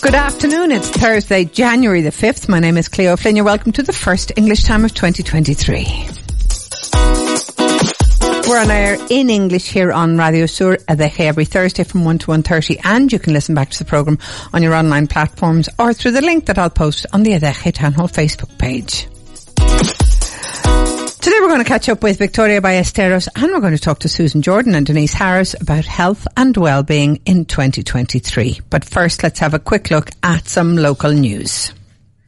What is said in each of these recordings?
Good afternoon. It's Thursday, January the 5th. My name is Cleo Flynn. You're welcome to the first English time of 2023. We're on air in English here on Radio Sur uh, Adeje every Thursday from 1 to 1.30 and you can listen back to the programme on your online platforms or through the link that I'll post on the Adeje Town Hall Facebook page. Today we're going to catch up with Victoria Ballesteros and we're going to talk to Susan Jordan and Denise Harris about health and well-being in 2023. But first let's have a quick look at some local news.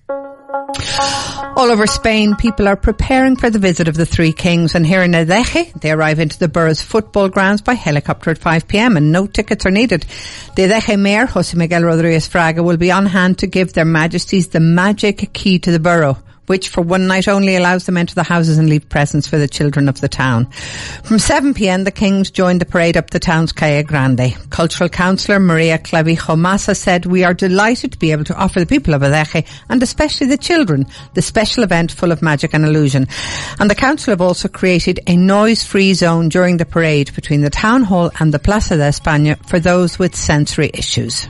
All over Spain, people are preparing for the visit of the Three Kings and here in Adeje, they arrive into the borough's football grounds by helicopter at 5pm and no tickets are needed. The Adeje Mayor, Jose Miguel Rodriguez Fraga, will be on hand to give their majesties the magic key to the borough which for one night only allows them into the houses and leave presents for the children of the town. From 7pm, the Kings joined the parade up the town's Calle Grande. Cultural Councillor Maria Clavijo Massa said, we are delighted to be able to offer the people of Adeje, and especially the children, the special event full of magic and illusion. And the council have also created a noise-free zone during the parade between the town hall and the Plaza de España for those with sensory issues.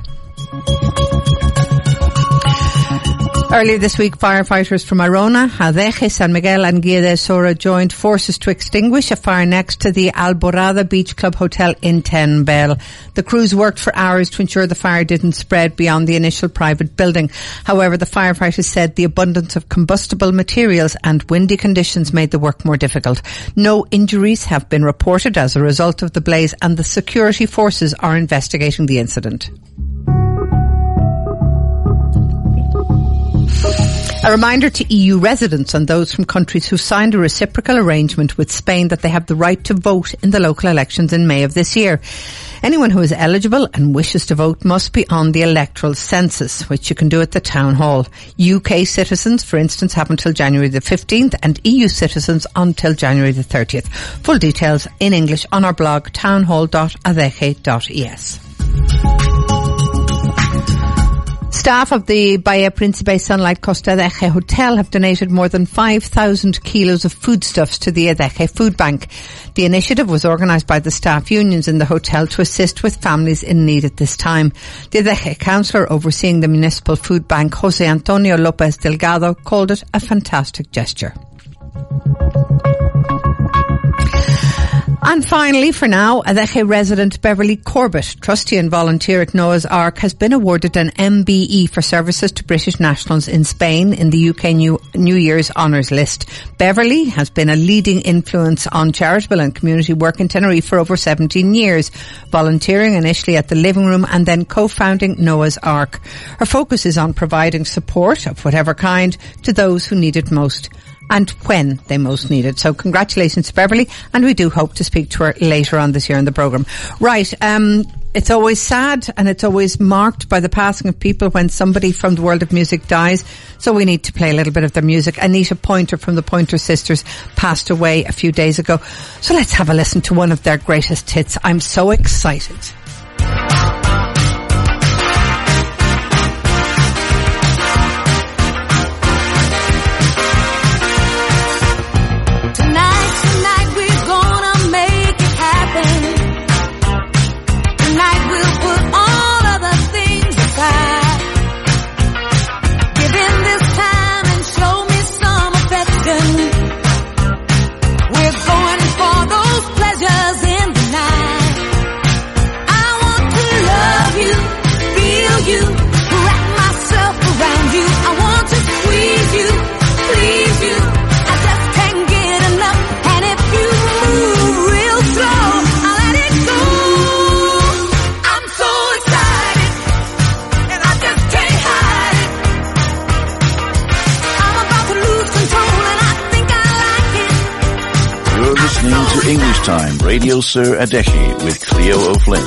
Earlier this week, firefighters from Arona, Adeje, San Miguel and Guia de Isora joined forces to extinguish a fire next to the Alborada Beach Club Hotel in Tenbel. The crews worked for hours to ensure the fire didn't spread beyond the initial private building. However, the firefighters said the abundance of combustible materials and windy conditions made the work more difficult. No injuries have been reported as a result of the blaze and the security forces are investigating the incident. A reminder to EU residents and those from countries who signed a reciprocal arrangement with Spain that they have the right to vote in the local elections in May of this year. Anyone who is eligible and wishes to vote must be on the electoral census, which you can do at the town hall. UK citizens, for instance, have until January the 15th and EU citizens until January the 30th. Full details in English on our blog townhall.adeje.es. Staff of the Bahia Principe Sunlight Costa Adeje Hotel have donated more than 5,000 kilos of foodstuffs to the Adeje Food Bank. The initiative was organised by the staff unions in the hotel to assist with families in need at this time. The Adeje councillor overseeing the municipal food bank, Jose Antonio Lopez Delgado, called it a fantastic gesture. And finally, for now, Adeje resident Beverly Corbett, trustee and volunteer at Noah's Ark, has been awarded an MBE for services to British nationals in Spain in the UK New, New Year's Honours List. Beverly has been a leading influence on charitable and community work in Tenerife for over 17 years, volunteering initially at the living room and then co-founding Noah's Ark. Her focus is on providing support of whatever kind to those who need it most and when they most need it. So congratulations to Beverly and we do hope to speak to her later on this year in the programme. Right, um, it's always sad and it's always marked by the passing of people when somebody from the world of music dies. So we need to play a little bit of their music. Anita Pointer from the Pointer Sisters passed away a few days ago. So let's have a listen to one of their greatest hits. I'm so excited. Sur Adeje with Cleo O'Flynn.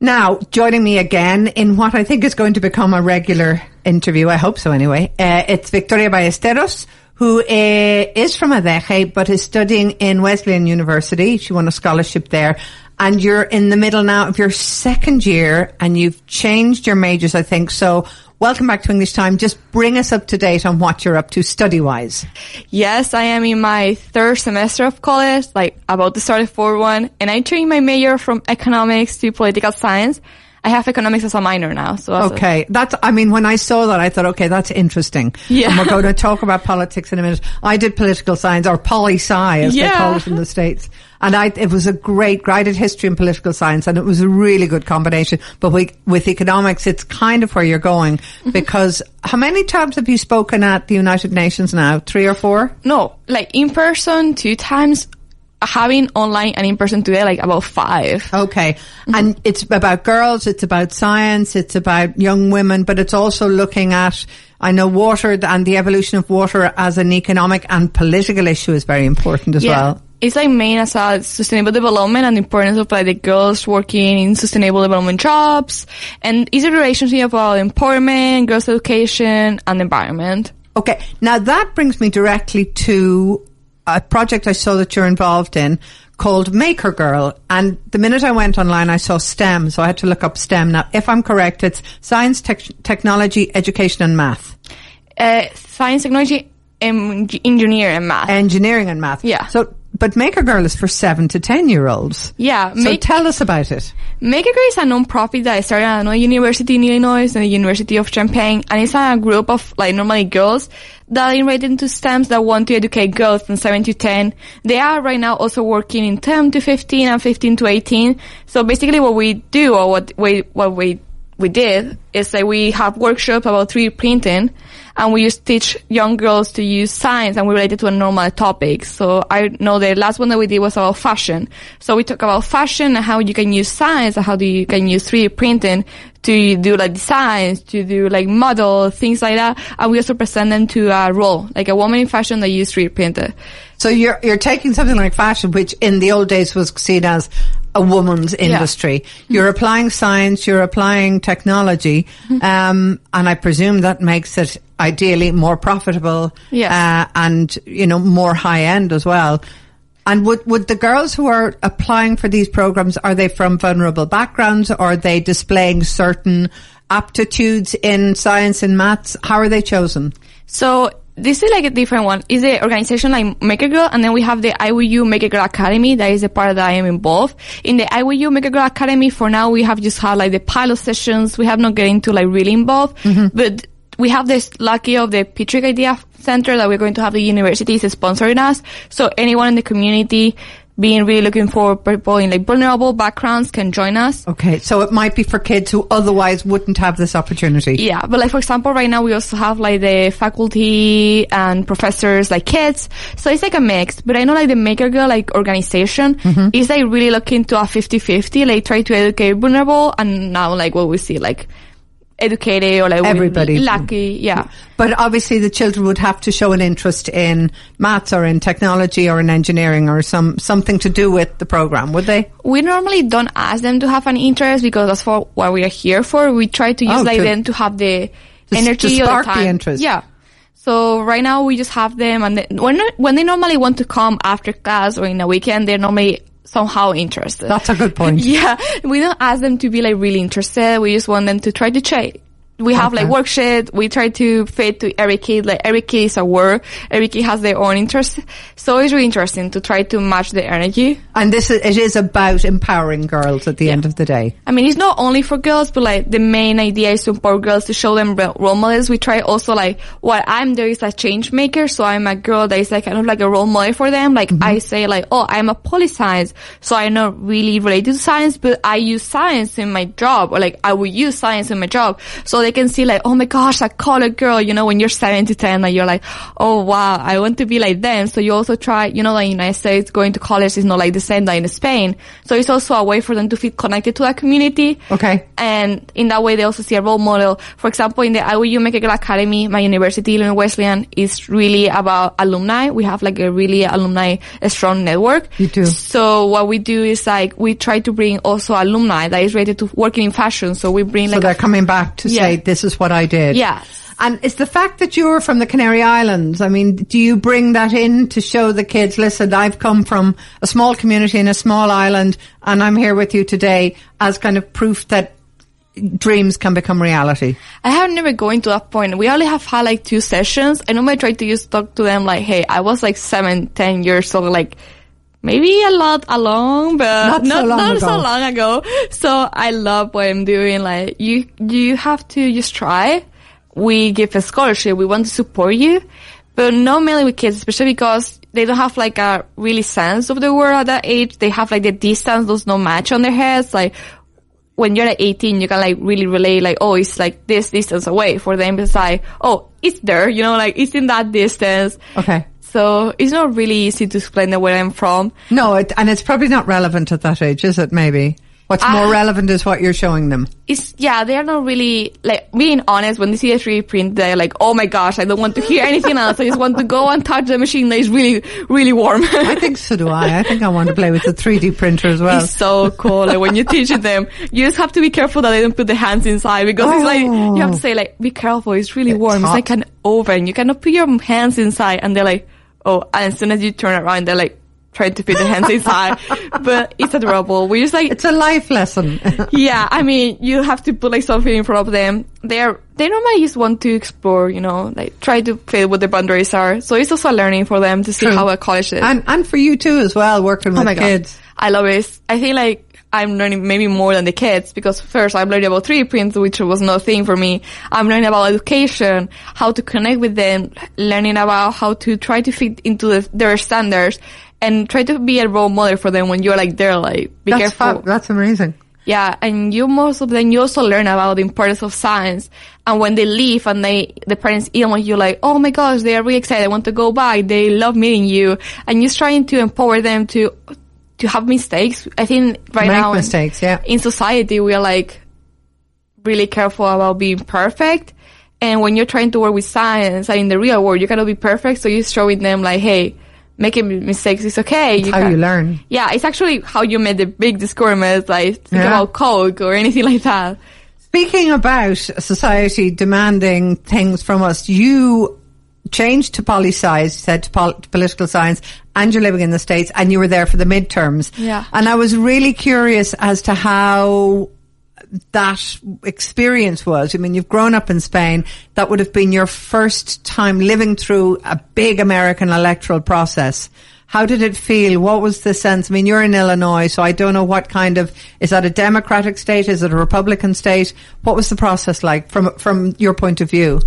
Now, joining me again in what I think is going to become a regular interview, I hope so anyway, uh, it's Victoria Ballesteros, who uh, is from Adeje, but is studying in Wesleyan University. She won a scholarship there. And you're in the middle now of your second year and you've changed your majors, I think. So Welcome back to English Time. Just bring us up to date on what you're up to study wise. Yes, I am in my third semester of college, like about to start a fourth one, and I changed my major from economics to political science. I have economics as a minor now. So Okay, that's. I mean, when I saw that, I thought, okay, that's interesting. Yeah. and we're going to talk about politics in a minute. I did political science or poli sci, as they call it in the states, and I it was a great. I did history and political science, and it was a really good combination. But we, with economics, it's kind of where you're going Mm-hmm. because how many times have you spoken at the United Nations now? Three or four? no, like in person two times, having online and in person today, like about five. Okay. Mm-hmm. And it's about girls, it's about science, it's about young women, but it's also looking at, I know water and the evolution of water as an economic and political issue is very important as well. It's like main as a sustainable development and the importance of like the girls working in sustainable development jobs and is a relationship about empowerment, girls education and environment. Okay. Now that brings me directly to a project I saw that you're involved in called Maker Girl. And the minute I went online, I saw STEM. So I had to look up STEM. Now, if I'm correct, it's science, tech technology, education and math. Uh, science, technology, em- engineer and math. Engineering and math. Yeah. So, but Maker Girl is for seven to ten year olds. yeah, So make, tell us about it. Maker a Girl is a non-profit that I started at another university in Illinois and the University of Champaign, and it's a group of like normally girls that are invited into STEMs that want to educate girls from 7 to 10. They are right now also working in 10 to 15 and 15 to 18. So basically what we do or what we, what we, we did is that we have workshops about 3D printing and we just teach young girls to use science and we relate it to a normal topic. So I know the last one that we did was about fashion. So we talk about fashion and how you can use science and how do you can use 3D printing to do like designs, to do like model, things like that. And we also present them to a role, like a woman in fashion that use 3D printer. So you're you're taking something like fashion, which in the old days was seen as a woman's industry. You're applying science, you're applying technology, Mm-hmm. um, and I presume that makes it ideally more profitable, Yes. uh, and you know more high end as well. And would would the girls who are applying for these programs are they from vulnerable backgrounds? Or are they displaying certain aptitudes in science and maths? How are they chosen? So this is like a different one. Is the organization like Maker Girl, and then we have the IWU Maker Girl Academy. That is the part that I am involved in. The IWU Maker Girl Academy. For now, we have just had like the pilot sessions. We have not getting to like really involved, mm-hmm. but we have this lucky of the Patriot Idea Center that we're going to have the universities sponsoring us. So anyone in the community being really looking for people in like vulnerable backgrounds can join us. Okay, so it might be for kids who otherwise wouldn't have this opportunity. Yeah, but like for example, right now we also have like the faculty and professors like kids, so it's like a mix. But I know like the Maker Girl like organization mm-hmm. is like really looking to a 50-50, like try to educate vulnerable, and now like what we see like educated or like Everybody. lucky, yeah. But obviously the children would have to show an interest in maths or in technology or in engineering or some something to do with the program, would they? We normally don't ask them to have an interest because that's for what we are here for. We try to use Oh, like to- them to have the to energy or spark the time. interest. Yeah. So right now we just have them, and they, when when they normally want to come after class or in a weekend, they're normally somehow interested. That's a good point. Yeah, we don't ask them to be like really interested. We just want them to try to check. We have like Okay. worksheet. We try to fit to every kid. Like every kid is aware. Every kid has their own interest. So it's really interesting to try to match the energy. And this is, it is about empowering girls at the end of the day. I mean, it's not only for girls, but like the main idea is to empower girls to show them role models. We try also like what I'm there is a change maker. So I'm a girl that is like kind of like a role model for them. Like mm-hmm. I say like, oh, I'm a poli science. So I'm not really related to science, but I use science in my job or like I will use science in my job. So they can see like, oh my gosh, I call a colored girl, you know, when you're seven to 10, like you're like, oh wow, I want to be like them. So you also try, you know, like in the United States, going to college is not like the same that in Spain. So it's also a way for them to feel connected to that community. Okay. And in that way, they also see a role model. For example, in the a Girl Academy, my university, Illinois Wesleyan, is really about alumni. We have like a really alumni a strong network. You do. So what we do is like, we try to bring also alumni that is ready to working in fashion. So we bring So like, they're coming back to say, this is what I did. Yes. And it's the fact that you're from the Canary Islands. I mean, do you bring that in to show the kids, listen, I've come from a small community in a small island and I'm here with you today as kind of proof that dreams can become reality? I have never going to that point. We only have had like two sessions. I normally try to just talk to them like, hey, I was like seven, ten years old, like maybe a lot along, but Not so long not ago. so long ago. So I love what I'm doing. Like you, you have to just try. We give a scholarship. We want to support you, but not mainly with kids, especially because they don't have like a really sense of the world at that age. They have like the distance does not match on their heads. Like when you're like 18, you can like really relate like, oh, it's like this distance away. For them, it's like, oh, it's there, you know, like it's in that distance. Okay. So it's not really easy to explain the where I'm from. No, it, and it's probably not relevant at that age, is it? Maybe. What's more Ah. relevant is what you're showing them. It's, yeah, they are not really, like, being honest, when they see a 3D print, they're like, oh my gosh, I don't want to hear anything else. I just want to go and touch the machine that is really, really warm. I think so do I. I think I want to play with the 3D printer as well. It's so cool. Like when you teach them, you just have to be careful that they don't put their hands inside because it's like, you have to say like, be careful. It's really It's warm. It's like an oven. You cannot put your hands inside and they're like, oh, and as soon as you turn around, they're like trying to put their hands inside, but it's adorable. We just like, It's a life lesson. yeah, I mean, you have to put like something in front of them. They're, they normally just want to explore, you know, like try to feel what their boundaries are. So it's also a learning for them to see True. how a college is. and and for you too as well, working oh with Oh my god, kids. I love it. I think like I'm learning maybe more than the kids because first I'm learning about 3D prints, which was no thing for me. I'm learning about education, how to connect with them, learning about how to try to fit into the, their standards and try to be a role model for them when you're like there, like be That's careful. fab- That's amazing. Yeah, and you most of them you also learn about the importance of science. And when they leave and they the parents email you like, oh my gosh, they are really excited, I want to go back, they love meeting you, and you're trying to empower them to to have mistakes. I think right Make now in- mistakes, yeah. in society we are like really careful about being perfect. And when you're trying to work with science and in the real world, you cannot be perfect. So you're showing them like, hey, making mistakes is okay. It's how can- you learn. yeah, it's actually how you made the big discoveries, like think Yeah. about Coke or anything like that. Speaking about society demanding things from us, you changed to poli sci, said to, pol- to political science, and you're living in the States, and you were there for the midterms. Yeah. And I was really curious as to how that experience was. I mean, you've grown up in Spain. That would have been your first time living through a big American electoral process. How did it feel? What was the sense? I mean, you're in Illinois, so I don't know what kind of, is that a Democratic state? Is it a Republican state? What was the process like from, from your point of view?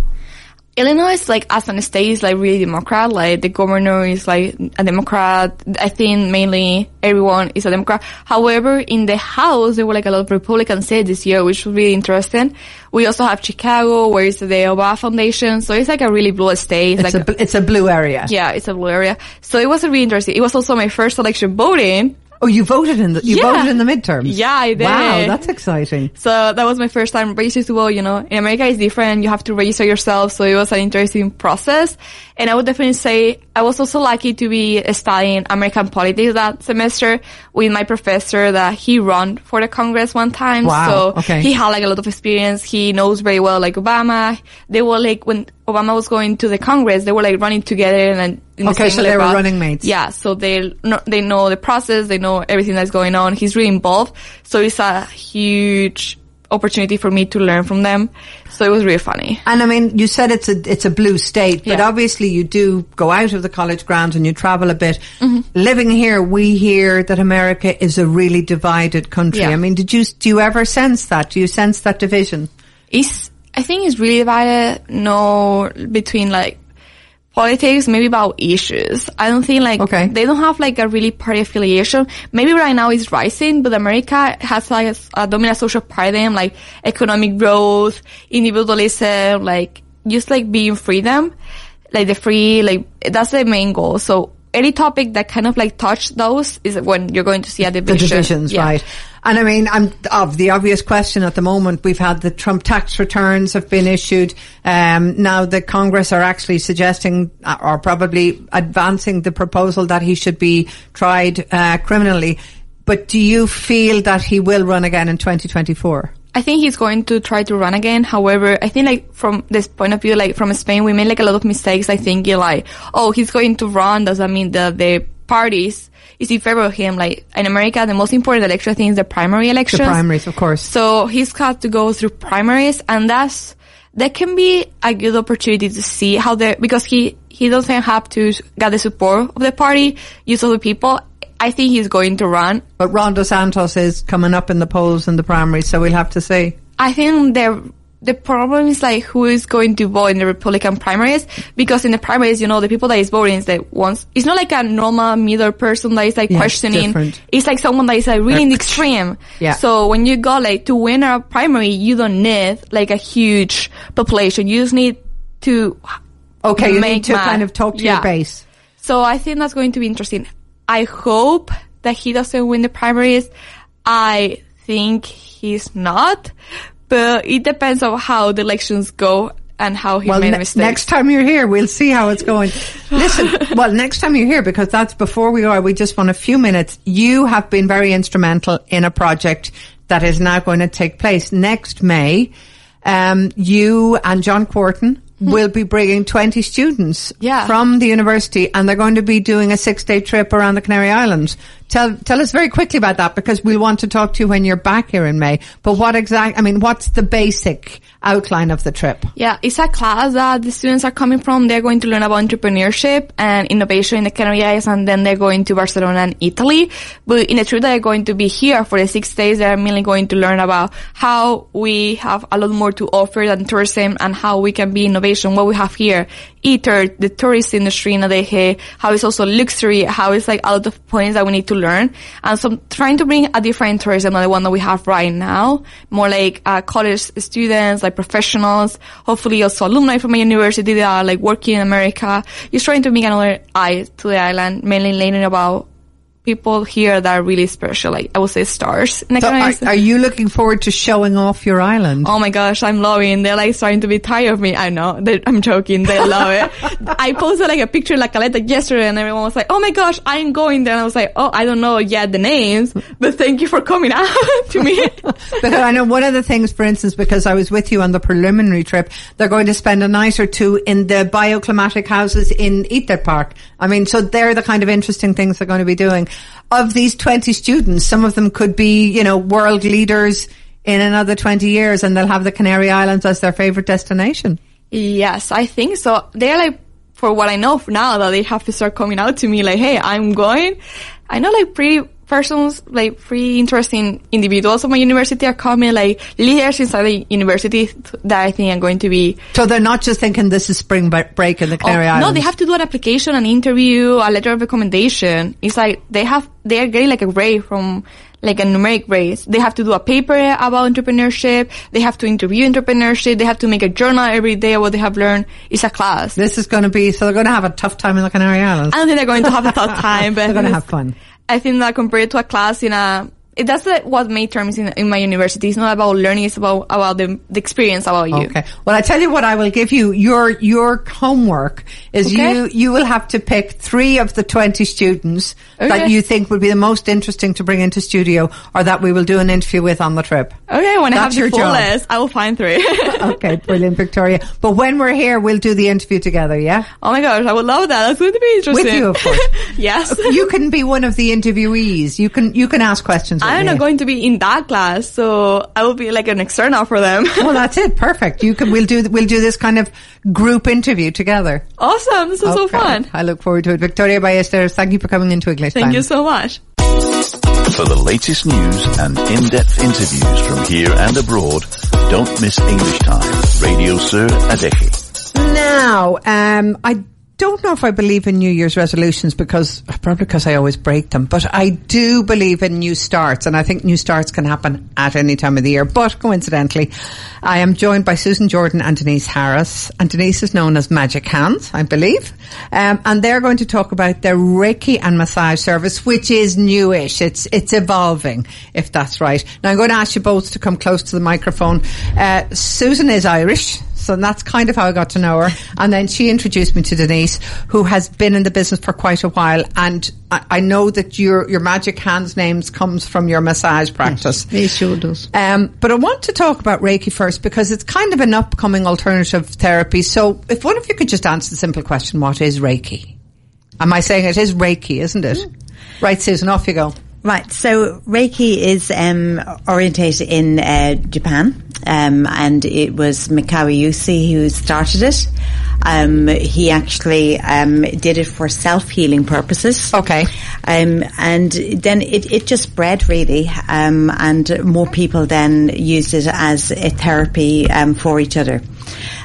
Illinois, is like as an state, is like really Democrat. Like the governor is like a Democrat. I think mainly everyone is a Democrat. However, in the House, there were like a lot of Republican seats this year, which was really interesting. We also have Chicago, where is the Obama Foundation. So it's like a really blue state. It's like a, it's a blue area. yeah, it's a blue area. So it was really interesting. It was also my first election voting. Oh, you voted in the, you Yeah. voted in the midterms? Yeah, I did. Wow, that's exciting. So that was my first time registered to vote, you know. In America it's different. You have to register yourself. So it was an interesting process. And I would definitely say I was also lucky to be studying American politics that semester with my professor that he ran for the Congress one time. Wow, So okay. he had like a lot of experience. He knows very well like Obama. They were like when Obama was going to the Congress, they were like running together and in the Okay, same so they were running mates. Yeah, so they know, they know the process, they know everything that's going on. He's really involved, so it's a huge opportunity for me to learn from them. So it was really funny. And I mean, you said it's a it's a blue state, but Yeah. obviously you do go out of the college grounds and you travel a bit. Mm-hmm. Living here, we hear that America is a really divided country. Yeah. I mean, did you do you ever sense that? Do you sense that division? It's I think it's really divided. No, between like politics, maybe about issues. I don't think like Okay. they don't have like a really party affiliation. Maybe right now it's rising, but America has like a, a dominant social paradigm, like economic growth, individualism, like just like being freedom, like the free, like that's the main goal. So any topic that kind of like touch those is when you're going to see a The division. divisions, Yeah. right? And I mean, I'm of the obvious question at the moment. We've had the Trump tax returns have been issued. Um, now the Congress are actually suggesting, uh, or probably advancing the proposal that he should be tried uh, criminally. But do you feel that he will run again in 2024? I think he's going to try to run again. However, I think like from this point of view, like from Spain, we made like a lot of mistakes. I think like, oh, he's going to run Does that mean that the parties is in favor of him. Like in America, the most important election thing is the primary elections. The primaries, of course. So he's got to go through primaries and that's, that can be a good opportunity to see how the, because he, he doesn't have to get the support of the party, use other people. I think he's going to run. But Ron DeSantis is coming up in the polls in the primary, so we'll have to see. I think the the problem is like who is going to vote in the Republican primaries because in the primaries, you know, the people that is voting is that once it's not like a normal middle person that is like Yeah, questioning. different. It's like someone that is like really in the extreme. Yeah. So when you go like to win a primary, you don't need like a huge population. You just need to Okay, you need to kind of talk to yeah. your base. So I think that's going to be interesting. I hope that he doesn't win the primaries. I think he's not, but it depends on how the elections go and how he Well, made ne- mistakes. next time you're here, we'll see how it's going. Listen, well, next time you're here, because that's before we are, we just want a few minutes. You have been very instrumental in a project that is now going to take place next May. Um, you and John Quarton Hmm. will be bringing 20 students Yeah. from the university and they're going to be doing a six day trip around the Canary Islands. Tell, tell us very quickly about that because we'll want to talk to you when you're back here in May. But what exact, I mean, what's the basic outline of the trip? Yeah, it's a class that the students are coming from. They're going to learn about entrepreneurship and innovation in the Canary Islands, and then they're going to Barcelona and Italy. But in the truth, they're going to be here for the six days. They're mainly going to learn about how we have a lot more to offer than tourism and how we can be innovation. What we have here, ITER, the tourist industry in Adeje, how it's also luxury, how it's like a lot of points that we need to learn. And so trying to bring a different tourism than the one that we have right now. More like uh, college students, like professionals, hopefully also alumni from my university that are like working in America. Just trying to make another eye to the island, mainly learning about people here that are really special, like I would say stars. So are, are you looking forward to showing off your island? Oh my gosh, I'm loving. They're like starting to be tired of me. I know. They, I'm joking. They love it. I posted like a picture like a Caleta yesterday and everyone was like, oh my gosh, I'm going there. And I was like, oh, I don't know yet the names, but thank you for coming out to me. Because I know one of the things, for instance, because I was with you on the preliminary trip, they're going to spend a night or two in the bioclimatic houses in ITER Park. I mean, so they're the kind of interesting things they're going to be doing. Of these 20 students, some of them could be, you know, world leaders in another 20 years and they'll have the Canary Islands as their favorite destination. yes, I think so. They're like, for what I know now, that they have to start coming out to me like, hey, I'm going. I know like pretty persons, like pretty interesting individuals of my university are coming, like leaders inside the university that I think are going to be So they're not just thinking this is spring break in the oh, Canary Oh, Islands. No, they have to do an application, an interview, a letter of recommendation. It's like they have, they are getting like a grade from like a numeric grades. They have to do a paper about entrepreneurship. They have to interview entrepreneurship. They have to make a journal every day of what they have learned. It's a class. This is going to be, so they're going to have a tough time in the Canary Islands. I don't think they're going to have a tough time, but They're going to have fun. It's- I think that compared to a class in a, it, that's the, what midterms in, in my university. It's not about learning. It's about, about the, the experience about you. Okay. Well, I tell you what, I will give you your your homework is Okay. you you will have to pick three of the twenty students that you think would be the most interesting to bring into studio, or that we will do an interview with on the trip. Okay, when I That's have your full job. list, I will find three. okay, brilliant, Victoria. But when we're here, we'll do the interview together. Yeah. Oh my gosh, I would love that. That's going to be interesting. With you, of course. yes. You can be one of the interviewees. You can you can ask questions. With I'm me. not going to be in that class, so I will be like an external for them. Well, that's it. Perfect. You can. We'll do. We'll do this kind of group interview together. awesome. This is so fun. I look forward to it. Victoria Ballesteros, thank you for coming into English Thank Time. you so much. For the latest news and in-depth interviews from here and abroad, don't miss English Time. Radio Sur Adeje. Now, um, I don't know if I believe in New Year's resolutions because probably because I always break them, but I do believe in new starts, and I think new starts can happen at any time of the year. But coincidentally, I am joined by Susan Jordan and Denise Harris, and Denise is known as Magic Hands, I believe, um, and they're going to talk about their Reiki and massage service, which is newish. It's it's evolving, if that's right. Now I'm going to ask you both to come close to the microphone. Uh, Susan is Irish. So that's kind of how I got to know her. And then she introduced me to Denise, who has been in the business for quite a while. And I, I know that your, your magic hands names comes from your massage practice. It sure does. Um, but I want to talk about Reiki first because it's kind of an upcoming alternative therapy. So if one of you could just answer the simple question, what is Reiki? Am I saying it is Reiki, isn't it? Right, Susan, off you go. Right. So Reiki is um, orientated in uh, Japan, um, and it was Mikao Usui who started it. Um, he actually um, did it for self healing purposes. Okay. Um, and then it, it just spread really, um, and more people then used it as a therapy um, for each other.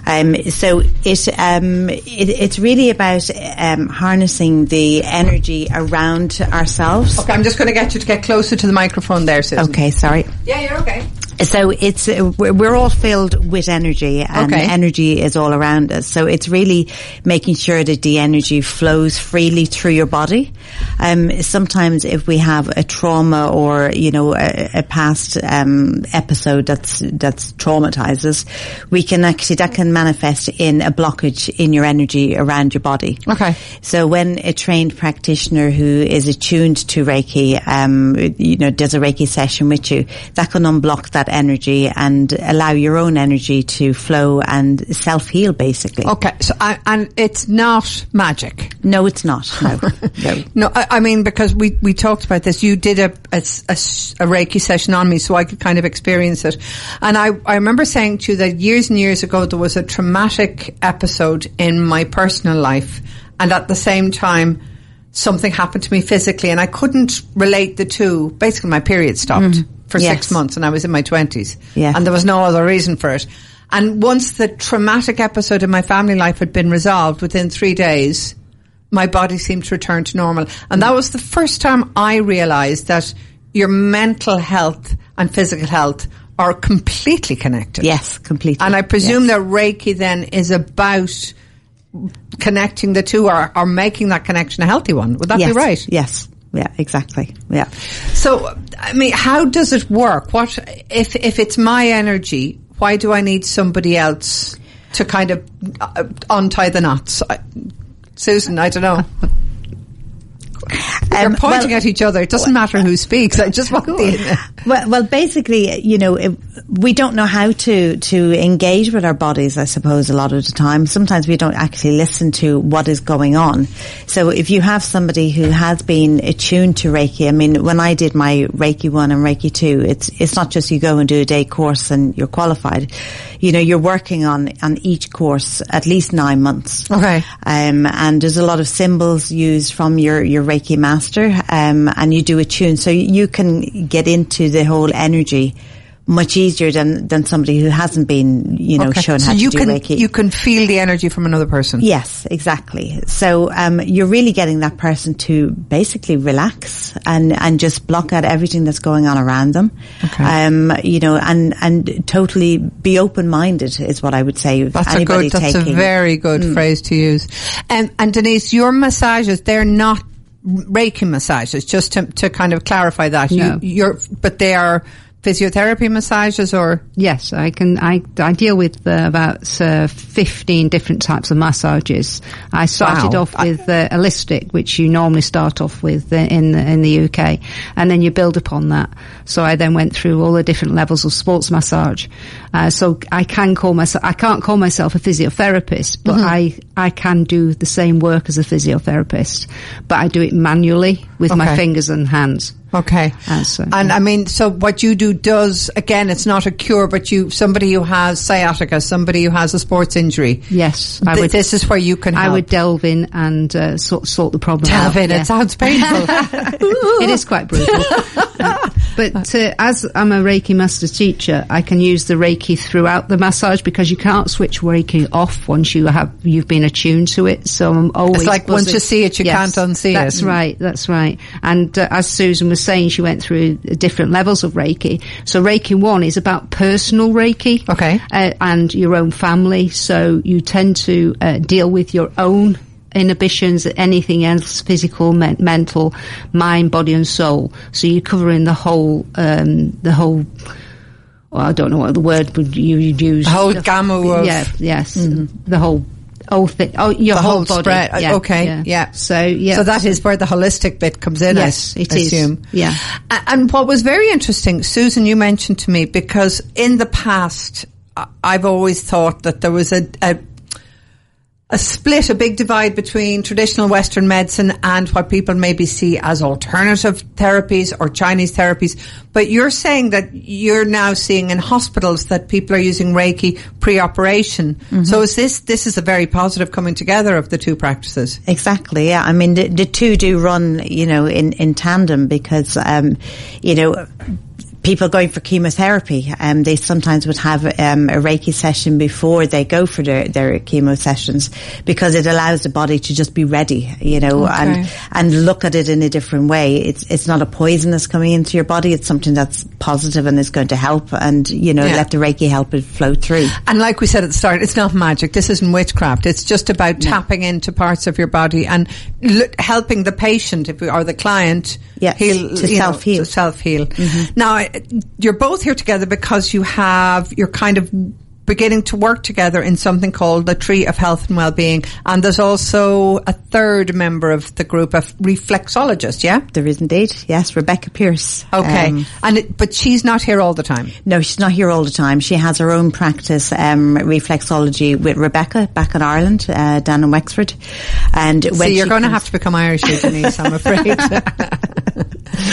Um, so it, um, it, it's really about um, harnessing the energy around ourselves. Okay, I'm just going to get you to get closer to the microphone there, Susan. Okay, sorry. Yeah, you're okay. So it's uh, we're all filled with energy, and Okay. energy is all around us. So it's really making sure that the energy flows freely through your body. Um, sometimes, if we have a trauma or you know a, a past um, episode that's that's traumatizes, we can actually that can manifest in a blockage in your energy around your body. Okay. So when a trained practitioner who is attuned to Reiki, um, you know, does a Reiki session with you, that can unblock that energy and allow your own energy to flow and self heal basically. Okay, so I, and it's not magic. No, it's not. No. no. No, I, I mean because we we talked about this. You did a a Reiki session on me, so I could kind of experience it. And I I remember saying to you that years and years ago there was a traumatic episode in my personal life, and at the same time something happened to me physically, and I couldn't relate the two. Basically, my period stopped mm-hmm. For Yes. six months, and I was in my twenties, Yeah. and there was no other reason for it. And once the traumatic episode in my family life had been resolved within three days, my body seemed to return to normal. And that was the first time I realized that your mental health and physical health are completely connected. Yes, completely. And I presume Yes. that Reiki then is about connecting the two or, or making that connection a healthy one. Would that yes. be right? Yes. Yeah, exactly. Yeah. So, I mean, how does it work? What, if, if it's my energy, why do I need somebody else to kind of uh, untie the knots? I, Susan, I don't know. You're Um, pointing well- at each other. It doesn't matter who speaks. I just want the, Well, well, basically, you know, it, we don't know how to to engage with our bodies. I suppose a lot of the time, sometimes we don't actually listen to what is going on. So, if you have somebody who has been attuned to Reiki, I mean, when I did my Reiki one and Reiki two, it's it's not just you go and do a day course and you're qualified. You know, you're working on on each course at least nine months. Okay. Um, and there's a lot of symbols used from your, your Reiki master, um, and you do a tune. So you can get into the whole energy much easier than, than somebody who hasn't been, you know, Okay. shown so how you to do can, Reiki. you can feel the energy from another person. Yes, exactly. So um, you're really getting that person to basically relax and, and just block out everything that's going on around them. Okay. Um, you know, and and totally be open minded is what I would say. That's a good, that's a very good Mm. phrase to use. And, and Denise, your massages, they're not Reiki massages, just to, to kind of clarify that. No. You, you're, but they are physiotherapy massages or? Yes, I can. I, I deal with uh, about uh, fifteen different types of massages. I started Wow. off with uh, holistic, which you normally start off with uh, in the, in the UK, and then you build upon that. So I then went through all the different levels of sports massage. Uh, so I can call myself. I can't call myself a physiotherapist, but I I can do the same work as a physiotherapist, but I do it manually with Okay. my fingers and hands. Okay. And and I mean, so what you do does, again, it's not a cure, but you, somebody who has sciatica, somebody who has a sports injury. Yes, I th- would. This is where you can I would delve in and uh, sort sort the problem out. Delve in. yeah. It sounds painful. it is quite brutal. but uh, as I'm a Reiki master teacher, I can use the Reiki throughout the massage because you can't switch Reiki off once you have you've been attuned to it. So I'm always like once you see it, you can't unsee it. That's right. That's right. And uh, as Susan was saying, she went through different levels of Reiki. So Reiki one is about personal Reiki, Okay. uh, and your own family. So you tend to uh, deal with your own inhibitions, anything else, physical, men- mental, mind, body, and soul. So you're covering the whole, um, the whole. Well, I don't know what the word would you would use. The whole gamut of- yeah, yes, the whole. Thing. Oh, your the whole, whole body. spread. Uh, Yeah, okay, yeah. So yeah. So that is where the holistic bit comes in. Yes, I it is. assume. Yeah. And what was very interesting, Susan, you mentioned to me because in the past, I've always thought that there was a, a a split, a big divide between traditional Western medicine and what people maybe see as alternative therapies or Chinese therapies. But you're saying that you're now seeing in hospitals that people are using Reiki pre-operation. Mm-hmm. So is this, this is a very positive coming together of the two practices? Exactly. Yeah. I mean, the, the two do run, you know, in, in tandem because, um, you know, people going for chemotherapy, um, they sometimes would have um, a Reiki session before they go for their, their chemo sessions because it allows the body to just be ready, you know, okay. and and look at it in a different way. It's it's not a poison that's coming into your body. It's something that's positive and is going to help, and you know, yeah. let the Reiki help it flow through. And like we said at the start, it's not magic. This isn't witchcraft. It's just about no. tapping into parts of your body and l- helping the patient if we, or the client yes, heal to self heal. Self heal. Mm-hmm. Now you're both here together because you have, you're kind of beginning to work together in something called the Tree of Health and Wellbeing. And there's also a third member of the group, a reflexologist, yeah? There is indeed, yes, Rebecca Pierce. Okay. Um, and it, but she's not here all the time? No, she's not here all the time. She has her own practice, um, reflexology with Rebecca back in Ireland, uh, down in Wexford. And when so you're going to have to become Irish, Denise, I'm afraid.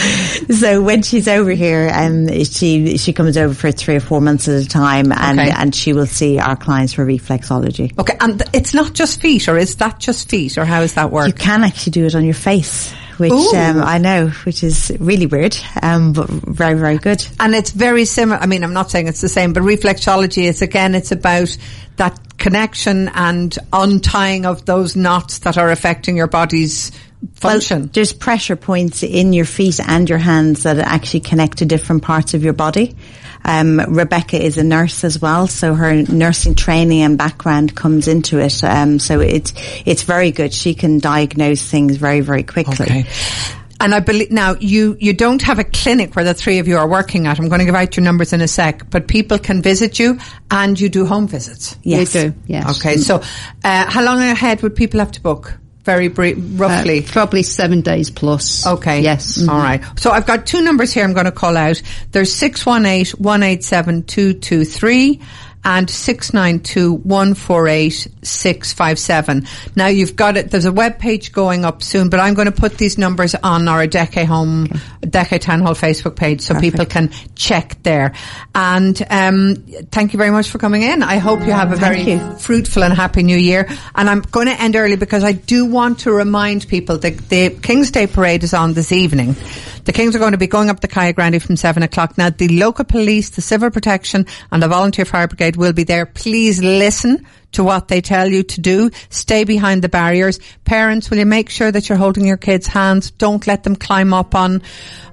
so when she's over here, um, she she comes over for three or four months at a time, and okay. and she will see our clients for reflexology. Okay, and it's not just feet, or is that just feet, or how does that work? You can actually do it on your face which um, I know, which is really weird, um, but very, very good. And it's very similar. I mean, I'm not saying it's the same, but reflexology is again, it's about that connection and untying of those knots that are affecting your body's function. Well, there's pressure points in your feet and your hands that actually connect to different parts of your body. Um, Rebecca is a nurse as well, so her nursing training and background comes into it. Um, so it's it's very good. She can diagnose things very very quickly. Okay. And I believe now you you don't have a clinic where the three of you are working at. I'm going to give out your numbers in a sec, but people can visit you and you do home visits. Yes, you do. Yes. Okay. So, uh, how long ahead would people have to book? Very brief, roughly? Uh, probably seven days plus. Okay. Yes. Mm-hmm. All right. So I've got two numbers here I'm going to call out. There's 618 187 223 and 692-148-657. Now you've got it, there's a web page going up soon, but I'm going to put these numbers on our Decade Home, okay. Decade Town Hall Facebook page so Perfect. people can check there. And, um, thank you very much for coming in. I hope you have a very fruitful and happy new year. And I'm going to end early because I do want to remind people that the King's Day Parade is on this evening. The Kings are going to be going up the Calle Grande from seven o'clock. Now the local police, the civil protection and the volunteer fire brigade will be there. Please listen to what they tell you to do. Stay behind the barriers. Parents, will you make sure that you're holding your kids' hands? Don't let them climb up on,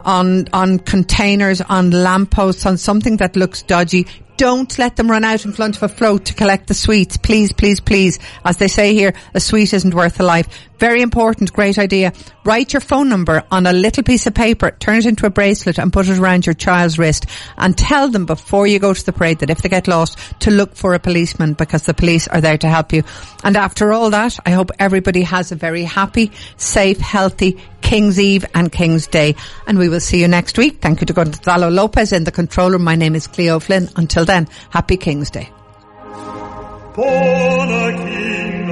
on, on containers, on lampposts, on something that looks dodgy. Don't let them run out in front of a float to collect the sweets. Please, please, please. As they say here, a sweet isn't worth a life. Very important, great idea. Write your phone number on a little piece of paper, turn it into a bracelet and put it around your child's wrist and tell them before you go to the parade that if they get lost to look for a policeman because the police are there to help you. And after all that, I hope everybody has a very happy, safe, healthy King's Eve and King's Day. And we will see you next week. Thank you to Gonzalo Lopez in the controller. My name is Cleo Flynn. Until then, happy King's Day.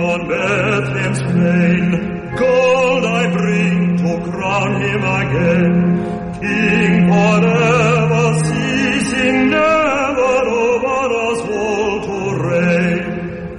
On Bethlehem's plain, gold I bring to crown him again. King forever, ceasing